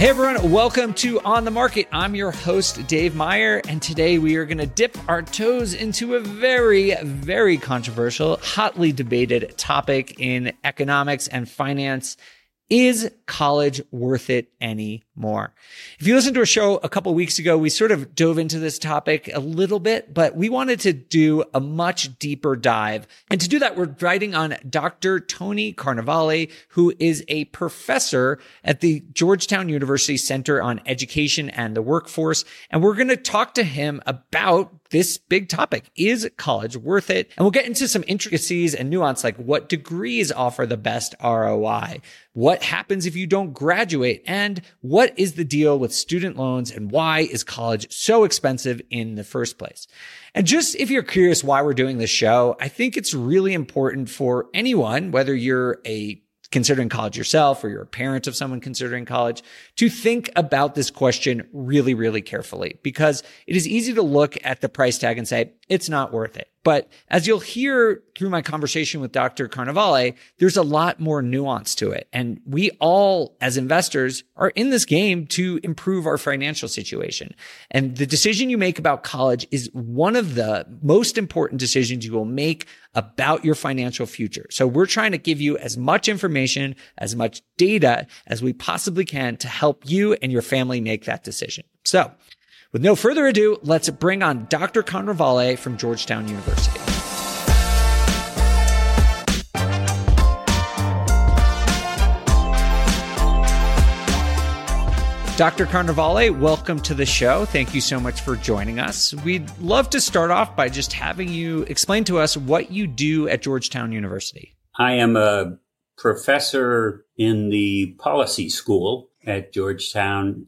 Hey everyone, welcome to On the Market. I'm your host, Dave Meyer, and today we are going to dip our toes into a very, very controversial, hotly debated topic in economics and finance. Is college worth it anymore? If you listened to a show a couple weeks ago, we sort of dove into this topic a little bit, but we wanted to do a much deeper dive. And to do that, we're writing on Dr. Tony Carnevale, who is a professor at the Georgetown University Center on Education and the Workforce. And we're going to talk to him about this big topic. Is college worth it? And we'll get into some intricacies and nuance like what degrees offer the best ROI, what happens if you don't graduate, and what is the deal with student loans and why is college so expensive in the first place? And just if you're curious why we're doing this show, I think it's really important for anyone, whether you're a considering college yourself or you're a parent of someone considering college to think about this question really, really carefully because it is easy to look at the price tag and say, it's not worth it. But as you'll hear through my conversation with Dr. Carnevale, there's a lot more nuance to it. And we all, as investors, are in this game to improve our financial situation. And the decision you make about college is one of the most important decisions you will make about your financial future. So we're trying to give you as much information, as much data as we possibly can to help you and your family make that decision. So with no further ado, let's bring on Dr. Carnevale from Georgetown University. Dr. Carnevale, welcome to the show. Thank you so much for joining us. We'd love to start off by just having you explain to us what you do at Georgetown University. I am a professor in the policy school at Georgetown,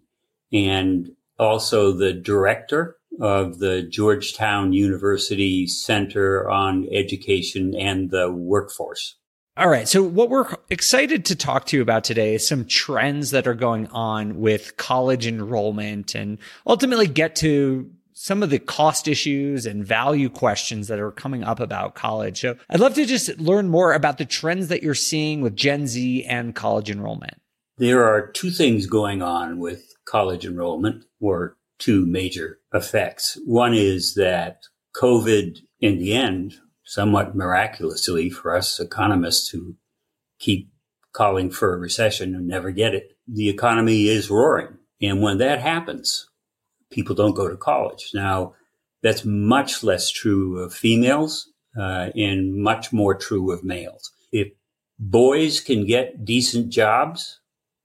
and also the director of the Georgetown University Center on Education and the Workforce. All right. So what we're excited to talk to you about today is some trends that are going on with college enrollment and ultimately get to some of the cost issues and value questions that are coming up about college. So I'd love to just learn more about the trends that you're seeing with Gen Z and college enrollment. There are two things going on with college enrollment or two major effects. One is that COVID, in the end, somewhat miraculously for us economists who keep calling for a recession and never get it, the economy is roaring. And when that happens, people don't go to college. Now, that's much less true of females uh, and much more true of males. If boys can get decent jobs,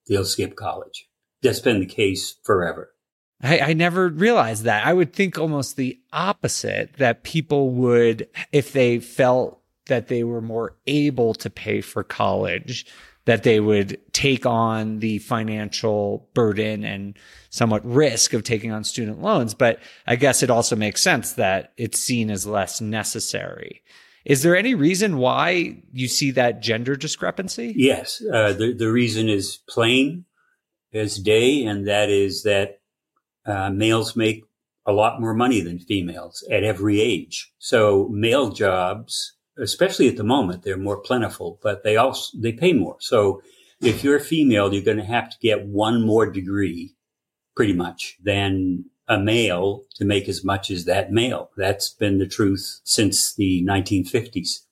they'll skip college that's been the case forever. I, I, never realized that. I would think almost the opposite that people would, if they felt that they were more able to pay for college, that they would take on the financial burden and somewhat risk of taking on student loans. But I guess it also makes sense that it's seen as less necessary. Is there any reason why you see that gender discrepancy? Yes. Uh, the, the reason is plain as day, and that is that uh, males make a lot more money than females at every age. So male jobs, especially at the moment, they're more plentiful, but they also they pay more. So if you're a female, you're going to have to get one more degree, pretty much, than a male to make as much as that male. That's been the truth since the 1950s.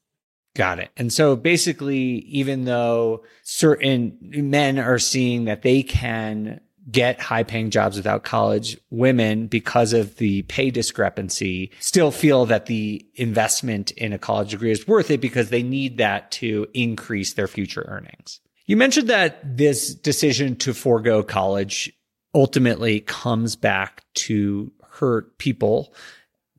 Got it. And so basically, even though certain men are seeing that they can get high paying jobs without college, women, because of the pay discrepancy, still feel that the investment in a college degree is worth it because they need that to increase their future earnings. You mentioned that this decision to forego college ultimately comes back to hurt people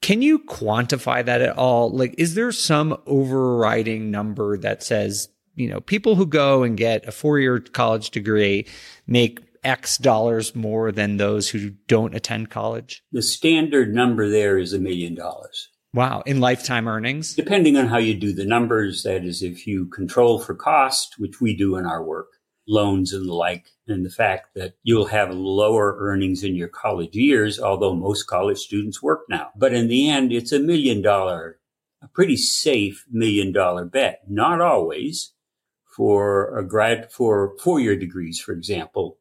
can you quantify that at all? Like, is there some overriding number that says, you know, people who go and get a four year college degree make X dollars more than those who don't attend college? The standard number there is a million dollars. Wow. In lifetime earnings? Depending on how you do the numbers, that is, if you control for cost, which we do in our work, loans and the like, and the fact that you'll have lower earnings in your college years, although most college students work now. But in the end, it's a million dollar, a pretty safe million dollar bet. Not always for a grad, for four year degrees, for example.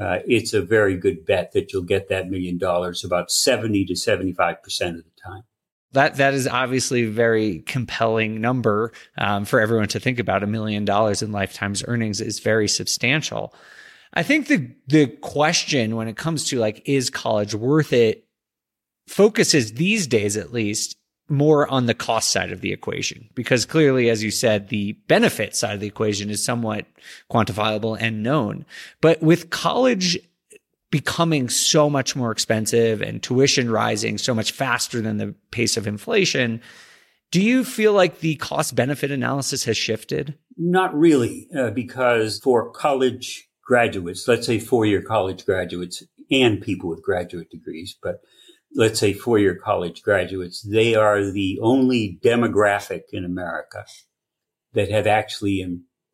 uh, it's a very good bet that you'll get that million dollars about 70 to 75% of the time. That that is obviously a very compelling number um, for everyone to think about. A million dollars in lifetime's earnings is very substantial. I think the the question when it comes to like is college worth it focuses these days at least more on the cost side of the equation because clearly as you said the benefit side of the equation is somewhat quantifiable and known but with college becoming so much more expensive and tuition rising so much faster than the pace of inflation do you feel like the cost benefit analysis has shifted? Not really uh, because for college graduates let's say four year college graduates and people with graduate degrees but let's say four year college graduates, they are the only demographic in America that have actually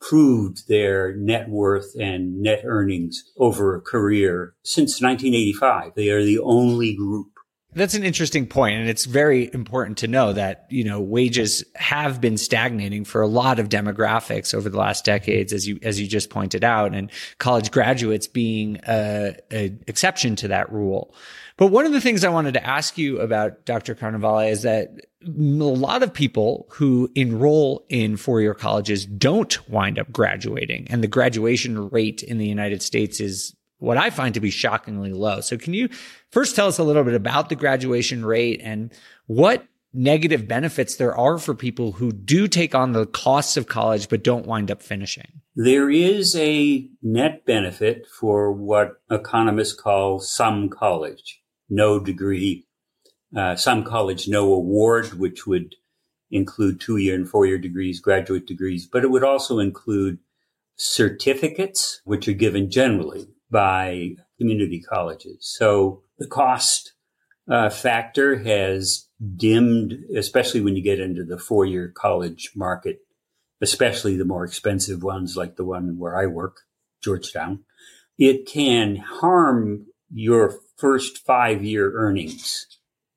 improved their net worth and net earnings over a career since 1985. They are the only group. That's an interesting point, and it's very important to know that you know wages have been stagnating for a lot of demographics over the last decades, as you as you just pointed out, and college graduates being a, a exception to that rule. But one of the things I wanted to ask you about Dr. Carnevale is that a lot of people who enroll in four year colleges don't wind up graduating. And the graduation rate in the United States is what I find to be shockingly low. So can you first tell us a little bit about the graduation rate and what negative benefits there are for people who do take on the costs of college but don't wind up finishing? There is a net benefit for what economists call some college no degree, uh, some college no award, which would include two year and four year degrees, graduate degrees, but it would also include certificates, which are given generally by community colleges. So the cost uh, factor has dimmed, especially when you get into the four year college market, especially the more expensive ones like the one where I work, Georgetown. It can harm your first five year earnings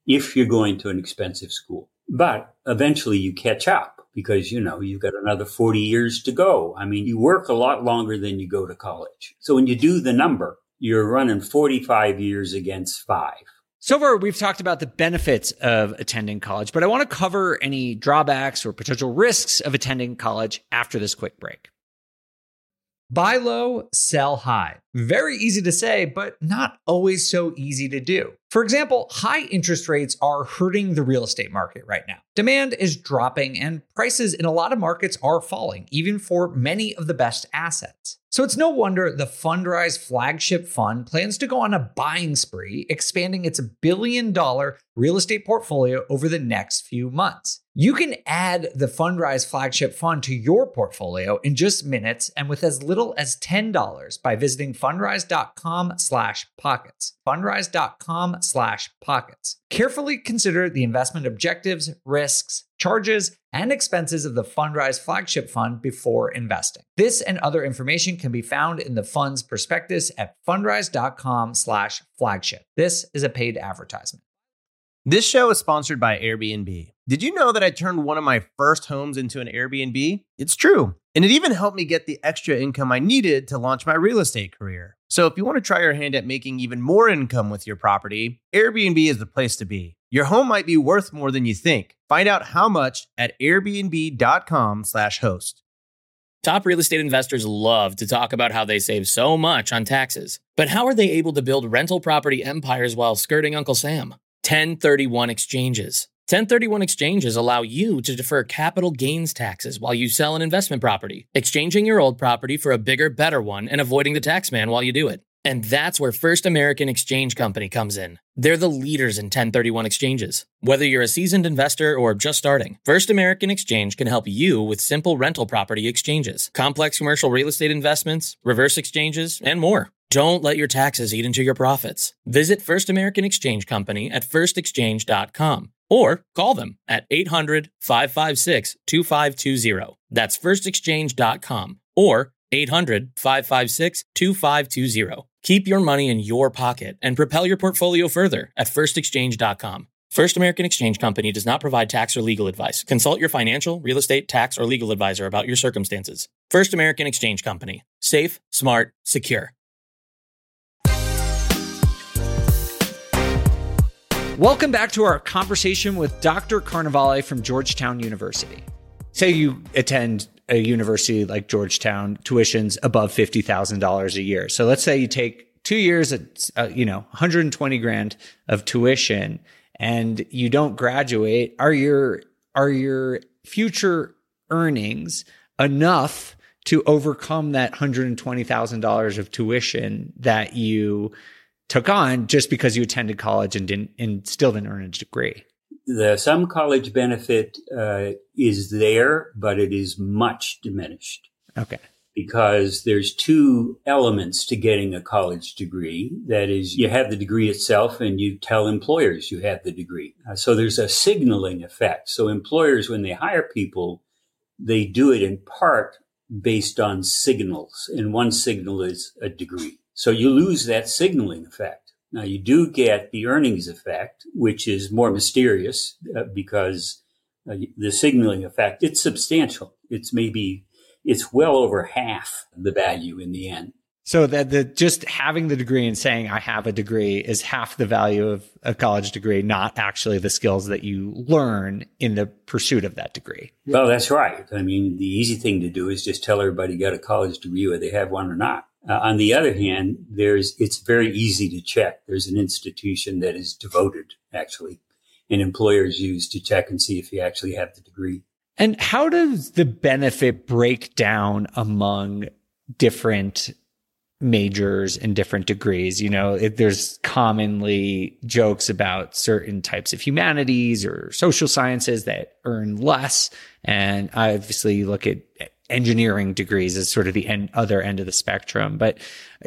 if you're going to an expensive school. But eventually you catch up because, you know, you've got another 40 years to go. I mean, you work a lot longer than you go to college. So when you do the number, you're running 45 years against five. So far, we've talked about the benefits of attending college, but I want to cover any drawbacks or potential risks of attending college after this quick break. Buy low, sell high. Very easy to say, but not always so easy to do. For example, high interest rates are hurting the real estate market right now. Demand is dropping and prices in a lot of markets are falling, even for many of the best assets. So it's no wonder the Fundrise flagship fund plans to go on a buying spree, expanding its billion dollar real estate portfolio over the next few months. You can add the Fundrise flagship fund to your portfolio in just minutes and with as little as $10 by visiting fundrise.com slash pockets. Fundrise.com slash pockets. Carefully consider the investment objectives, risks, charges, and expenses of the Fundrise flagship fund before investing. This and other information can be found in the fund's prospectus at fundrise.com slash flagship. This is a paid advertisement. This show is sponsored by Airbnb. Did you know that I turned one of my first homes into an Airbnb? It's true. And it even helped me get the extra income I needed to launch my real estate career. So if you want to try your hand at making even more income with your property, Airbnb is the place to be. Your home might be worth more than you think. Find out how much at airbnb.com/host. Top real estate investors love to talk about how they save so much on taxes. But how are they able to build rental property empires while skirting Uncle Sam? 1031 exchanges. 1031 exchanges allow you to defer capital gains taxes while you sell an investment property, exchanging your old property for a bigger, better one and avoiding the tax man while you do it. And that's where First American Exchange Company comes in. They're the leaders in 1031 exchanges. Whether you're a seasoned investor or just starting, First American Exchange can help you with simple rental property exchanges, complex commercial real estate investments, reverse exchanges, and more. Don't let your taxes eat into your profits. Visit First American Exchange Company at firstexchange.com or call them at 800 556 2520. That's firstexchange.com or 800 556 2520. Keep your money in your pocket and propel your portfolio further at firstexchange.com. First American Exchange Company does not provide tax or legal advice. Consult your financial, real estate, tax, or legal advisor about your circumstances. First American Exchange Company. Safe, smart, secure. Welcome back to our conversation with Dr. Carnevale from Georgetown University. Say you attend a university like Georgetown, tuition's above $50,000 a year. So let's say you take two years at, uh, you know, 120 grand of tuition and you don't graduate. Are your, are your future earnings enough to overcome that $120,000 of tuition that you took on just because you attended college and didn't, and still didn't earn a degree? the some college benefit uh, is there, but it is much diminished. Okay. Because there's two elements to getting a college degree. That is, you have the degree itself and you tell employers you have the degree. Uh, so there's a signaling effect. So employers, when they hire people, they do it in part based on signals. And one signal is a degree. So you lose that signaling effect. Now you do get the earnings effect, which is more mysterious uh, because uh, the signaling effect, it's substantial. It's maybe, it's well over half the value in the end. So that the just having the degree and saying I have a degree is half the value of a college degree, not actually the skills that you learn in the pursuit of that degree. Well, that's right. I mean, the easy thing to do is just tell everybody you got a college degree whether they have one or not. Uh, on the other hand, there's it's very easy to check. There's an institution that is devoted, actually, and employers use to check and see if you actually have the degree. And how does the benefit break down among different majors and different degrees? You know, it, there's commonly jokes about certain types of humanities or social sciences that earn less. And obviously, you look at engineering degrees is sort of the end, other end of the spectrum. But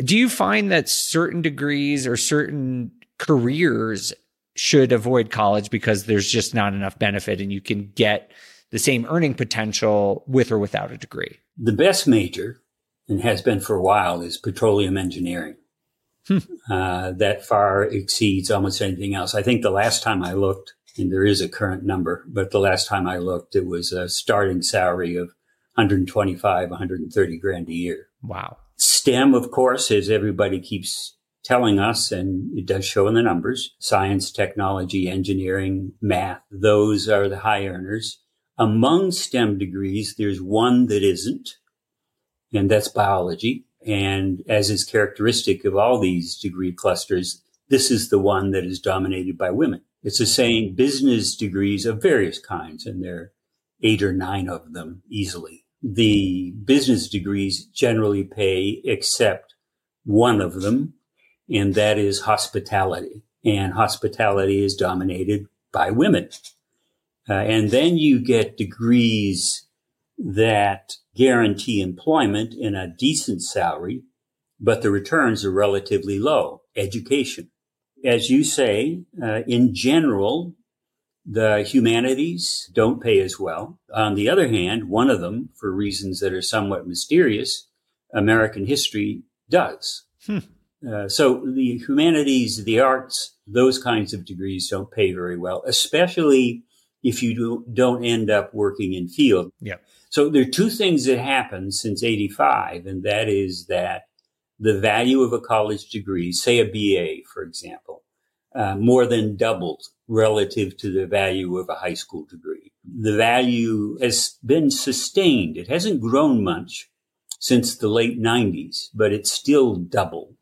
do you find that certain degrees or certain careers should avoid college because there's just not enough benefit and you can get the same earning potential with or without a degree? The best major, and has been for a while, is petroleum engineering. Hmm. Uh, that far exceeds almost anything else. I think the last time I looked, and there is a current number, but the last time I looked, it was a starting salary of 125, 130 grand a year. Wow. STEM, of course, as everybody keeps telling us, and it does show in the numbers, science, technology, engineering, math, those are the high earners. Among STEM degrees, there's one that isn't, and that's biology. And as is characteristic of all these degree clusters, this is the one that is dominated by women. It's the same business degrees of various kinds, and there are eight or nine of them easily the business degrees generally pay except one of them, and that is hospitality. And hospitality is dominated by women. Uh, and then you get degrees that guarantee employment in a decent salary, but the returns are relatively low. Education. As you say, uh, in general, the humanities don't pay as well. On the other hand, one of them, for reasons that are somewhat mysterious, American history does. Hmm. Uh, so the humanities, the arts, those kinds of degrees don't pay very well, especially if you do, don't end up working in field. Yeah. So there are two things that happened since 85, and that is that the value of a college degree, say a BA, for example, uh, more than doubled relative to the value of a high school degree. The value has been sustained. It hasn't grown much since the late 90s, but it's still double.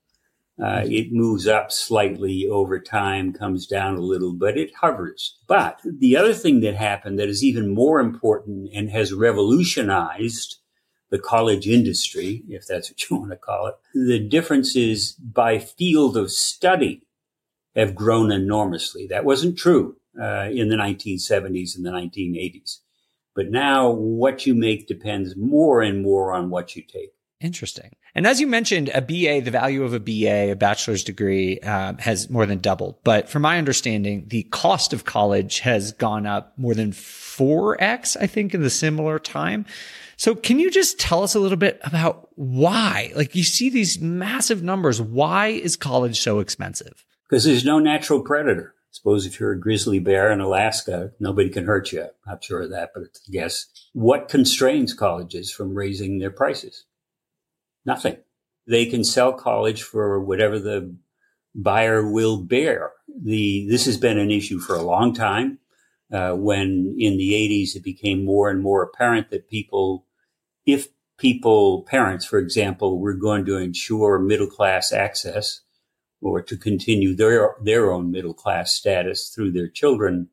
Uh, it moves up slightly over time, comes down a little, but it hovers. But the other thing that happened that is even more important and has revolutionized the college industry, if that's what you want to call it, the difference is by field of study have grown enormously. That wasn't true uh, in the 1970s and the 1980s. But now what you make depends more and more on what you take. Interesting. And as you mentioned, a BA, the value of a BA, a bachelor's degree, um, has more than doubled. But from my understanding, the cost of college has gone up more than 4x, I think, in the similar time. So can you just tell us a little bit about why? Like you see these massive numbers. Why is college so expensive? Because there's no natural predator. Suppose if you're a grizzly bear in Alaska, nobody can hurt you. I'm Not sure of that, but it's a guess. What constrains colleges from raising their prices? Nothing. They can sell college for whatever the buyer will bear. The this has been an issue for a long time. Uh, when in the 80s it became more and more apparent that people, if people, parents, for example, were going to ensure middle class access or to continue their their own middle class status through their children,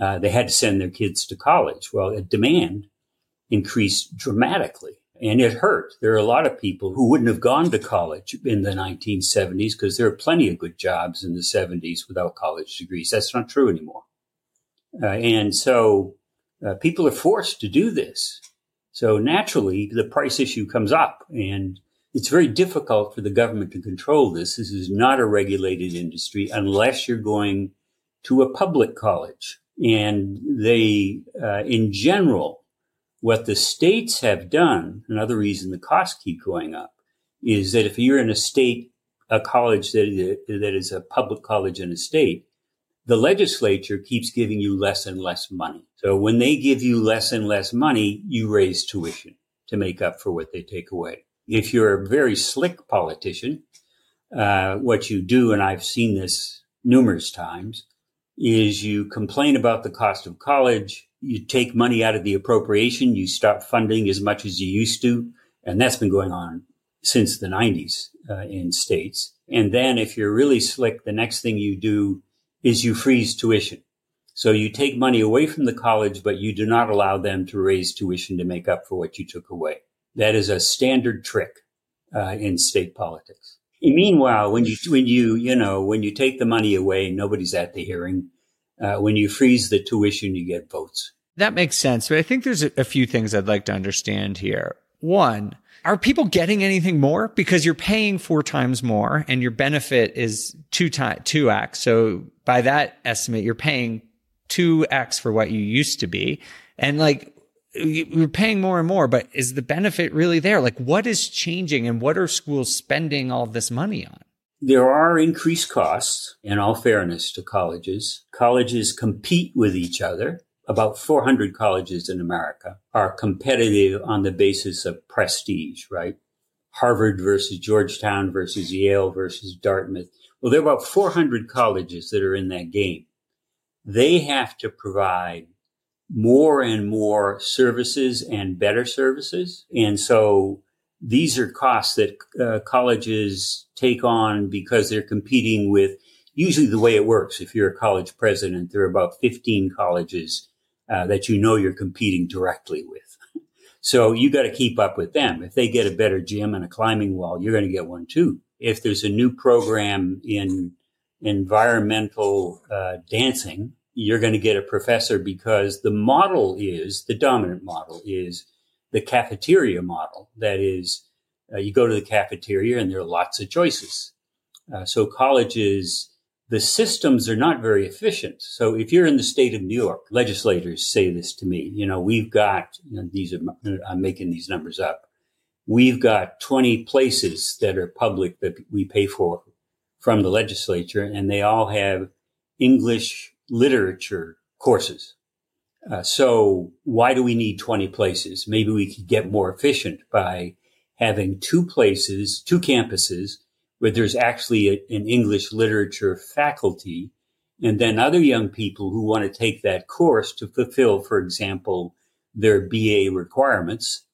uh, they had to send their kids to college. Well, the demand increased dramatically and it hurt. There are a lot of people who wouldn't have gone to college in the 1970s because there are plenty of good jobs in the 70s without college degrees. That's not true anymore. Uh, and so uh, people are forced to do this. So naturally, the price issue comes up and it's very difficult for the government to control this. This is not a regulated industry unless you're going to a public college. And they, uh, in general, what the states have done, another reason the costs keep going up, is that if you're in a state, a college that is, that is a public college in a state, the legislature keeps giving you less and less money. So when they give you less and less money, you raise tuition to make up for what they take away. If you're a very slick politician, uh, what you do, and I've seen this numerous times, is you complain about the cost of college you take money out of the appropriation, you stop funding as much as you used to. And that's been going on since the 90s uh, in states. And then if you're really slick, the next thing you do is you freeze tuition. So you take money away from the college, but you do not allow them to raise tuition to make up for what you took away. That is a standard trick uh, in state politics. And meanwhile, when you when you you know when you take the money away, nobody's at the hearing uh, when you freeze the tuition, you get votes. That makes sense. But I think there's a, a few things I'd like to understand here. One, are people getting anything more because you're paying four times more and your benefit is two times two x so by that estimate you're paying 2x for what you used to be and like you're paying more and more but is the benefit really there like what is changing and what are schools spending all this money on there are increased costs, in all fairness to colleges. Colleges compete with each other. About 400 colleges in America are competitive on the basis of prestige, right? Harvard versus Georgetown versus Yale versus Dartmouth. Well, there are about 400 colleges that are in that game. They have to provide more and more services and better services. And so these are costs that uh, colleges take on because they're competing with usually the way it works. If you're a college president, there are about 15 colleges uh, that you know you're competing directly with. So you got to keep up with them. If they get a better gym and a climbing wall, you're going to get one too. If there's a new program in environmental uh, dancing, you're going to get a professor because the model is the dominant model is the cafeteria model. That is, uh, you go to the cafeteria and there are lots of choices. Uh, so colleges, the systems are not very efficient. So if you're in the state of New York, legislators say this to me. You know, we've got you know, these are I'm making these numbers up. We've got 20 places that are public that we pay for from the legislature, and they all have English literature courses. Uh, so why do we need 20 places? Maybe we could get more efficient by having two places, two campuses where there's actually a, an English literature faculty and then other young people who want to take that course to fulfill, for example, their BA requirements,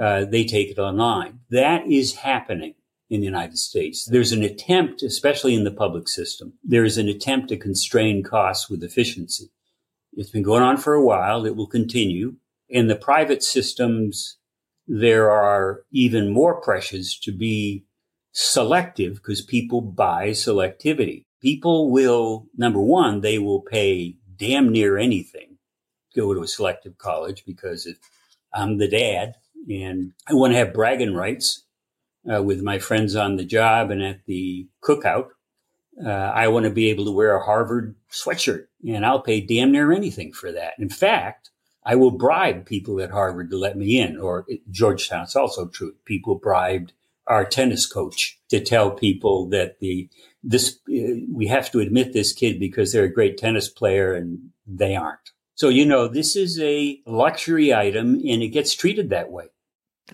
uh, they take it online. That is happening in the United States. There's an attempt, especially in the public system, there is an attempt to constrain costs with efficiency. It's been going on for a while. It will continue. In the private systems, there are even more pressures to be selective because people buy selectivity. People will, number one, they will pay damn near anything to go to a selective college because if I'm the dad and I want to have bragging rights uh, with my friends on the job and at the cookout, uh, I want to be able to wear a Harvard sweatshirt and I'll pay damn near anything for that. In fact, I will bribe people at Harvard to let me in or Georgetown. It's also true. People bribed our tennis coach to tell people that the, this, uh, we have to admit this kid because they're a great tennis player and they aren't. So, you know, this is a luxury item and it gets treated that way.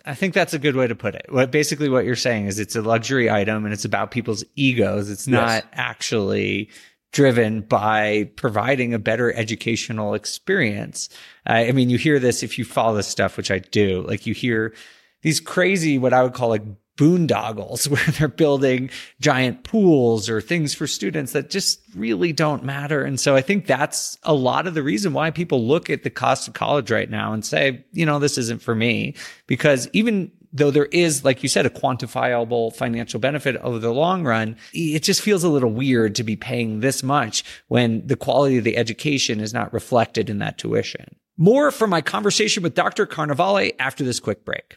I think that's a good way to put it. What basically what you're saying is it's a luxury item and it's about people's egos. It's not yes. actually driven by providing a better educational experience. Uh, I mean, you hear this if you follow this stuff, which I do. Like you hear these crazy, what I would call like boondoggles where they're building giant pools or things for students that just really don't matter. And so I think that's a lot of the reason why people look at the cost of college right now and say, you know, this isn't for me because even though there is, like you said, a quantifiable financial benefit over the long run, it just feels a little weird to be paying this much when the quality of the education is not reflected in that tuition. More from my conversation with Dr. Carnevale after this quick break.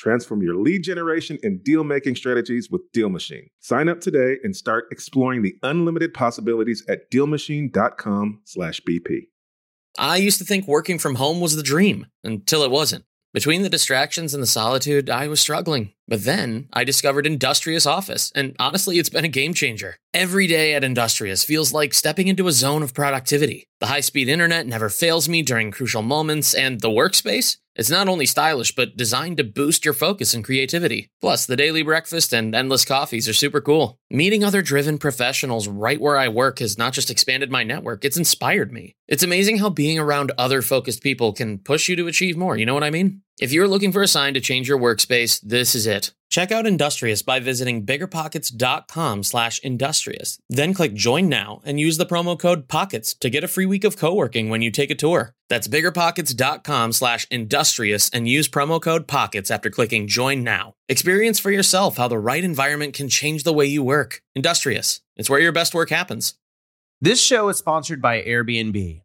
Transform your lead generation and deal making strategies with Deal Machine. Sign up today and start exploring the unlimited possibilities at DealMachine.com/bp. I used to think working from home was the dream until it wasn't. Between the distractions and the solitude, I was struggling. But then I discovered Industrious Office, and honestly, it's been a game changer. Every day at Industrious feels like stepping into a zone of productivity. The high speed internet never fails me during crucial moments, and the workspace? It's not only stylish, but designed to boost your focus and creativity. Plus, the daily breakfast and endless coffees are super cool. Meeting other driven professionals right where I work has not just expanded my network, it's inspired me. It's amazing how being around other focused people can push you to achieve more, you know what I mean? If you're looking for a sign to change your workspace, this is it. Check out Industrious by visiting biggerpockets.com slash industrious. Then click join now and use the promo code POCKETS to get a free week of co-working when you take a tour. That's biggerpockets.com slash industrious and use promo code POCKETS after clicking join now. Experience for yourself how the right environment can change the way you work. Industrious. It's where your best work happens. This show is sponsored by Airbnb.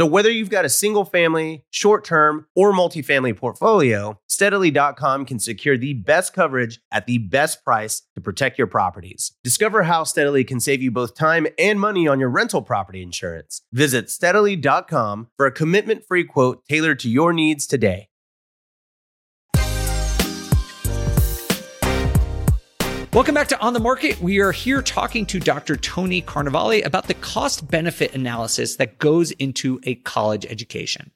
So whether you've got a single family, short term, or multifamily portfolio, steadily.com can secure the best coverage at the best price to protect your properties. Discover how Steadily can save you both time and money on your rental property insurance. Visit steadily.com for a commitment free quote tailored to your needs today. Welcome back to On the Market. We are here talking to Dr. Tony Carnevale about the cost benefit analysis that goes into a college education.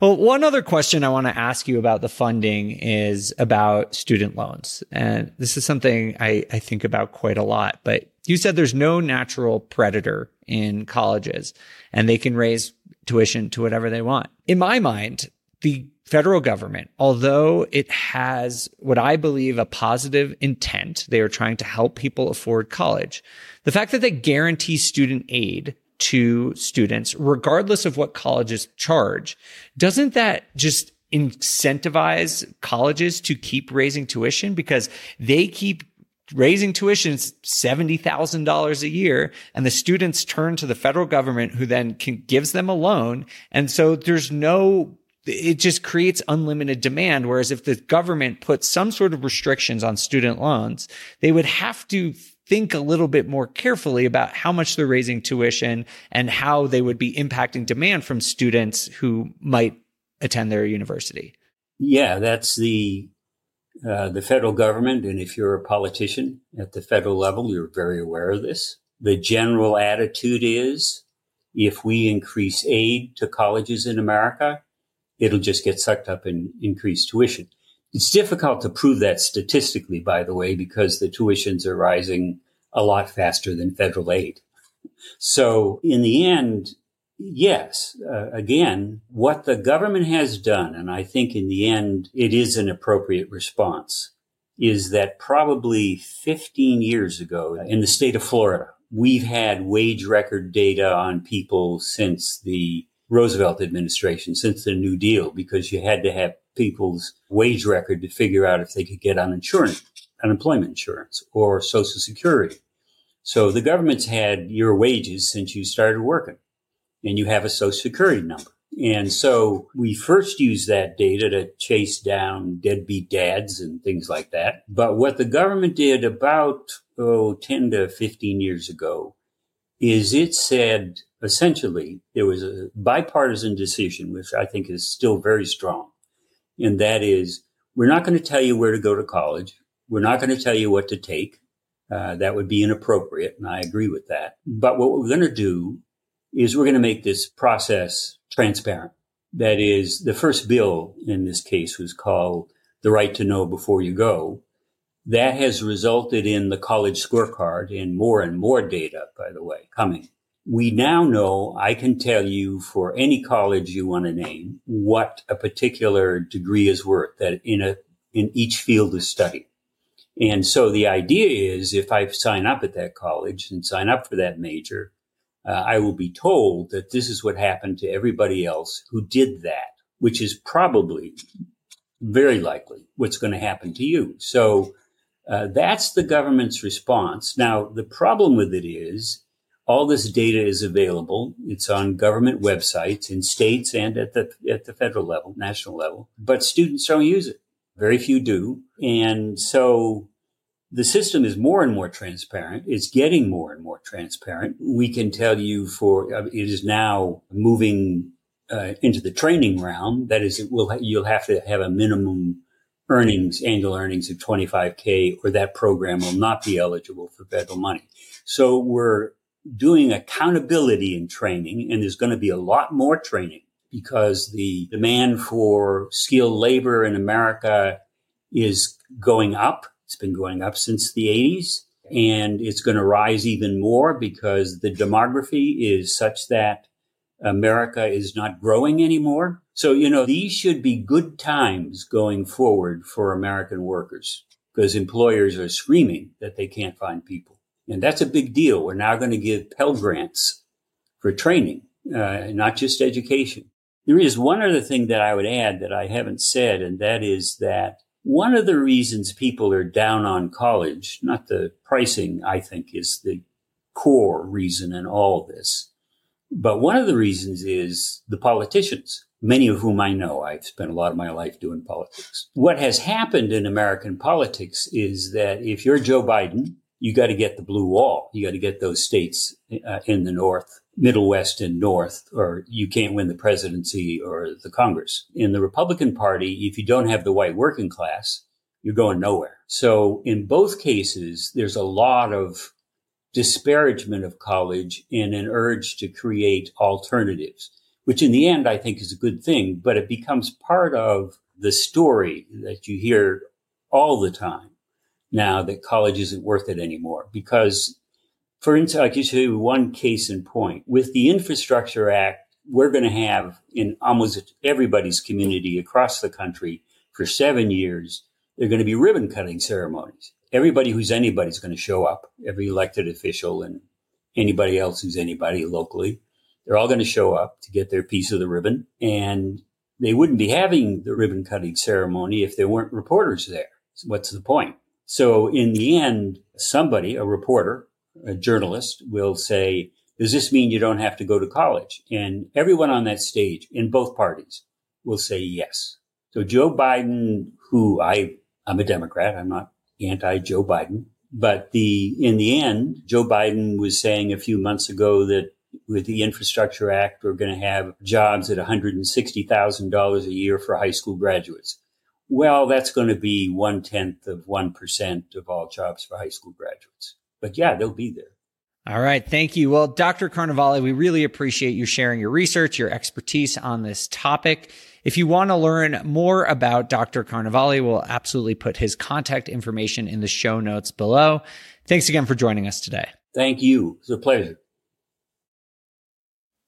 Well, one other question I want to ask you about the funding is about student loans. And this is something I, I think about quite a lot. But you said there's no natural predator in colleges and they can raise tuition to whatever they want. In my mind, the federal government, although it has what I believe a positive intent, they are trying to help people afford college. The fact that they guarantee student aid to students, regardless of what colleges charge, doesn't that just incentivize colleges to keep raising tuition because they keep raising tuitions $70,000 a year and the students turn to the federal government who then can, gives them a loan. And so there's no it just creates unlimited demand. Whereas if the government puts some sort of restrictions on student loans, they would have to think a little bit more carefully about how much they're raising tuition and how they would be impacting demand from students who might attend their university. Yeah, that's the uh, the federal government, and if you're a politician at the federal level, you're very aware of this. The general attitude is if we increase aid to colleges in America, it'll just get sucked up in increased tuition. It's difficult to prove that statistically, by the way, because the tuitions are rising a lot faster than federal aid. So in the end, yes, uh, again, what the government has done, and I think in the end it is an appropriate response, is that probably 15 years ago in the state of Florida, we've had wage record data on people since the Roosevelt administration since the New Deal because you had to have people's wage record to figure out if they could get uninsurance, unemployment insurance or social security. So the government's had your wages since you started working and you have a social security number. And so we first used that data to chase down deadbeat dads and things like that. But what the government did about, oh, 10 to 15 years ago is it said, essentially, there was a bipartisan decision, which I think is still very strong. And that is, we're not going to tell you where to go to college. We're not going to tell you what to take. Uh, that would be inappropriate. And I agree with that. But what we're going to do is we're going to make this process transparent. That is, the first bill in this case was called the right to know before you go. That has resulted in the college scorecard and more and more data, by the way, coming we now know I can tell you for any college you want to name what a particular degree is worth that in a in each field of study. And so the idea is if I sign up at that college and sign up for that major, uh, I will be told that this is what happened to everybody else who did that, which is probably very likely what's going to happen to you. So uh, that's the government's response. Now, the problem with it is all this data is available. It's on government websites in states and at the, at the federal level, national level, but students don't use it. Very few do. And so the system is more and more transparent. It's getting more and more transparent. We can tell you for, uh, it is now moving uh, into the training realm. That is, it will, you'll have to have a minimum earnings, annual earnings of 25K, or that program will not be eligible for federal money. So we're doing accountability in training, and there's going to be a lot more training because the demand for skilled labor in America is going up. It's been going up since the 80s, and it's going to rise even more because the demography is such that America is not growing anymore. So, you know, these should be good times going forward for American workers because employers are screaming that they can't find people. And that's a big deal. We're now going to give Pell Grants for training, uh, not just education. There is one other thing that I would add that I haven't said, and that is that one of the reasons people are down on college, not the pricing, I think is the core reason in all of this. But one of the reasons is the politicians, many of whom I know. I've spent a lot of my life doing politics. What has happened in American politics is that if you're Joe Biden you got to get the blue wall. You got to get those states uh, in the North, Middle West and North, or you can't win the presidency or the Congress. In the Republican Party, if you don't have the white working class, you're going nowhere. So in both cases, there's a lot of disparagement of college and an urge to create alternatives, which in the end I think is a good thing, but it becomes part of the story that you hear all the time now that college isn't worth it anymore. Because, for instance, I'll give you one case in point. With the Infrastructure Act, we're going to have in almost everybody's community across the country for seven years, there are going to be ribbon cutting ceremonies. Everybody who's anybody is going to show up, every elected official and anybody else who's anybody locally. They're all going to show up to get their piece of the ribbon. And they wouldn't be having the ribbon cutting ceremony if there weren't reporters there. So what's the point? So in the end, somebody, a reporter, a journalist will say, does this mean you don't have to go to college? And everyone on that stage in both parties will say yes. So Joe Biden, who I, I'm a Democrat. I'm not anti Joe Biden, but the, in the end, Joe Biden was saying a few months ago that with the Infrastructure Act, we're going to have jobs at $160,000 a year for high school graduates. Well, that's going to be one tenth of 1% of all jobs for high school graduates. But yeah, they'll be there. All right. Thank you. Well, Dr. Carnevale, we really appreciate you sharing your research, your expertise on this topic. If you want to learn more about Dr. Carnevale, we'll absolutely put his contact information in the show notes below. Thanks again for joining us today. Thank you. It's a pleasure.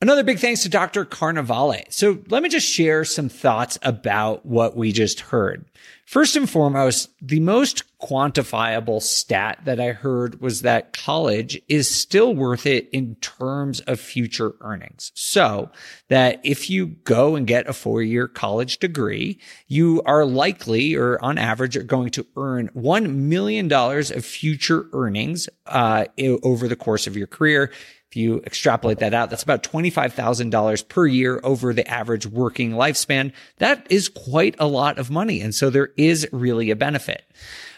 Another big thanks to Dr. Carnevale. So let me just share some thoughts about what we just heard. First and foremost, the most quantifiable stat that I heard was that college is still worth it in terms of future earnings. So that if you go and get a four year college degree, you are likely or on average are going to earn $1 million of future earnings, uh, over the course of your career you extrapolate that out, that's about $25,000 per year over the average working lifespan. That is quite a lot of money. And so there is really a benefit.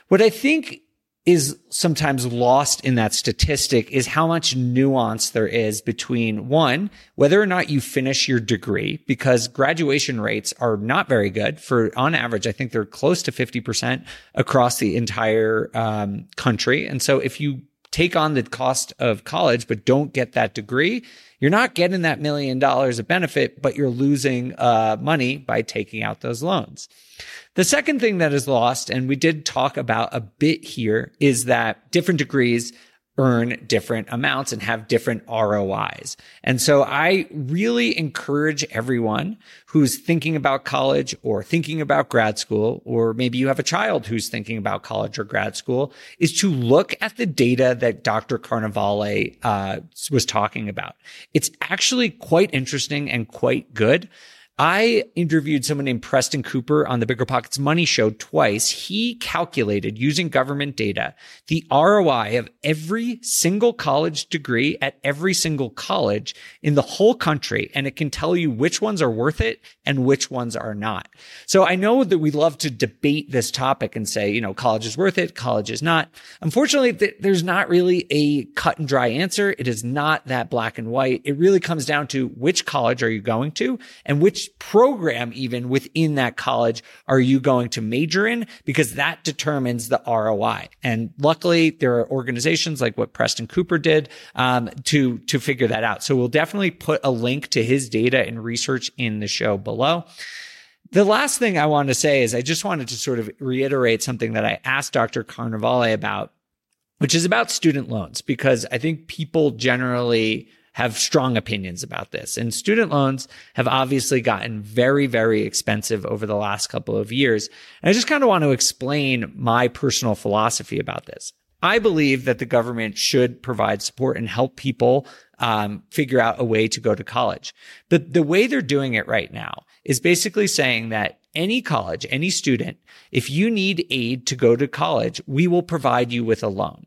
What I think is sometimes lost in that statistic is how much nuance there is between one, whether or not you finish your degree, because graduation rates are not very good for on average. I think they're close to 50% across the entire um, country. And so if you take on the cost of college, but don't get that degree, you're not getting that million dollars of benefit, but you're losing uh, money by taking out those loans. The second thing that is lost, and we did talk about a bit here, is that different degrees earn different amounts and have different ROIs. And so I really encourage everyone who's thinking about college or thinking about grad school, or maybe you have a child who's thinking about college or grad school, is to look at the data that Dr. Carnevale uh, was talking about. It's actually quite interesting and quite good. I interviewed someone named Preston Cooper on the Bigger Pockets Money Show twice. He calculated using government data the ROI of every single college degree at every single college in the whole country. And it can tell you which ones are worth it and which ones are not. So I know that we love to debate this topic and say, you know, college is worth it, college is not. Unfortunately, th- there's not really a cut and dry answer. It is not that black and white. It really comes down to which college are you going to and which program even within that college are you going to major in? Because that determines the ROI. And luckily there are organizations like what Preston Cooper did, um, to, to figure that out. So we'll definitely put a link to his data and research in the show below. The last thing I want to say is I just wanted to sort of reiterate something that I asked Dr. Carnevale about, which is about student loans, because I think people generally have strong opinions about this. And student loans have obviously gotten very, very expensive over the last couple of years. And I just kind of want to explain my personal philosophy about this. I believe that the government should provide support and help people um, figure out a way to go to college. But the way they're doing it right now is basically saying that any college, any student, if you need aid to go to college, we will provide you with a loan.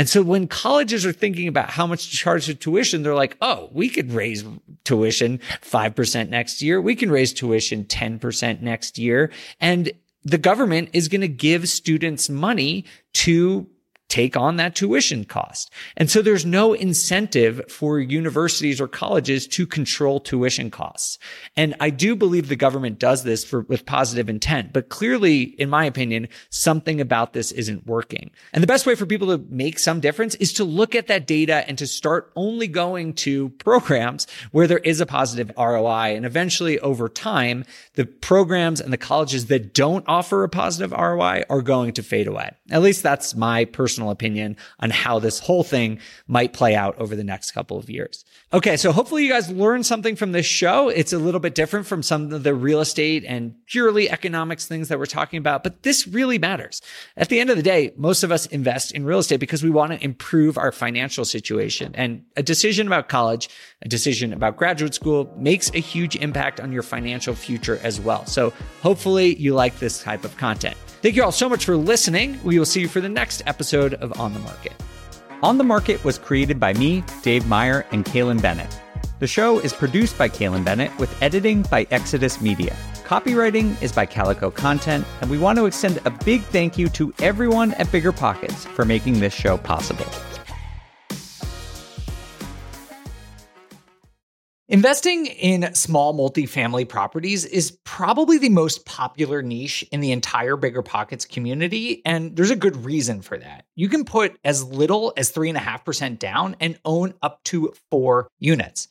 And so when colleges are thinking about how much to charge for tuition, they're like, oh, we could raise tuition 5% next year. We can raise tuition 10% next year. And the government is going to give students money to take on that tuition cost. And so there's no incentive for universities or colleges to control tuition costs. And I do believe the government does this for, with positive intent, but clearly, in my opinion, something about this isn't working. And the best way for people to make some difference is to look at that data and to start only going to programs where there is a positive ROI. And eventually over time, the programs and the colleges that don't offer a positive ROI are going to fade away. At least that's my personal personal opinion on how this whole thing might play out over the next couple of years. Okay. So hopefully you guys learned something from this show. It's a little bit different from some of the real estate and purely economics things that we're talking about, but this really matters. At the end of the day, most of us invest in real estate because we want to improve our financial situation and a decision about college, a decision about graduate school makes a huge impact on your financial future as well. So hopefully you like this type of content. Thank you all so much for listening. We will see you for the next episode of On the Market. On the Market was created by me, Dave Meyer, and Kailyn Bennett. The show is produced by Kailyn Bennett with editing by Exodus Media. Copywriting is by Calico Content, and we want to extend a big thank you to everyone at Bigger Pockets for making this show possible. Investing in small multifamily properties is probably the most popular niche in the entire Bigger Pockets community, and there's a good reason for that. You can put as little as 3.5% down and own up to four units.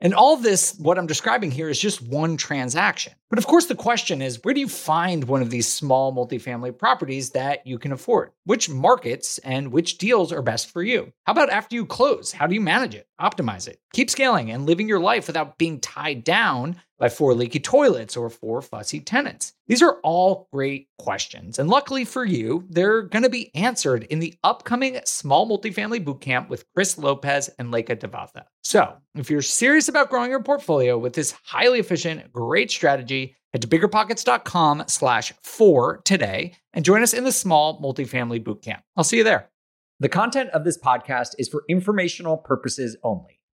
And all this, what I'm describing here, is just one transaction. But of course, the question is where do you find one of these small multifamily properties that you can afford? Which markets and which deals are best for you? How about after you close? How do you manage it, optimize it, keep scaling and living your life without being tied down by four leaky toilets or four fussy tenants? These are all great questions. And luckily for you, they're going to be answered in the upcoming Small Multifamily Bootcamp with Chris Lopez and Leica Devatha. So if you're serious about growing your portfolio with this highly efficient, great strategy, head to biggerpockets.com slash four today and join us in the Small Multifamily Bootcamp. I'll see you there. The content of this podcast is for informational purposes only.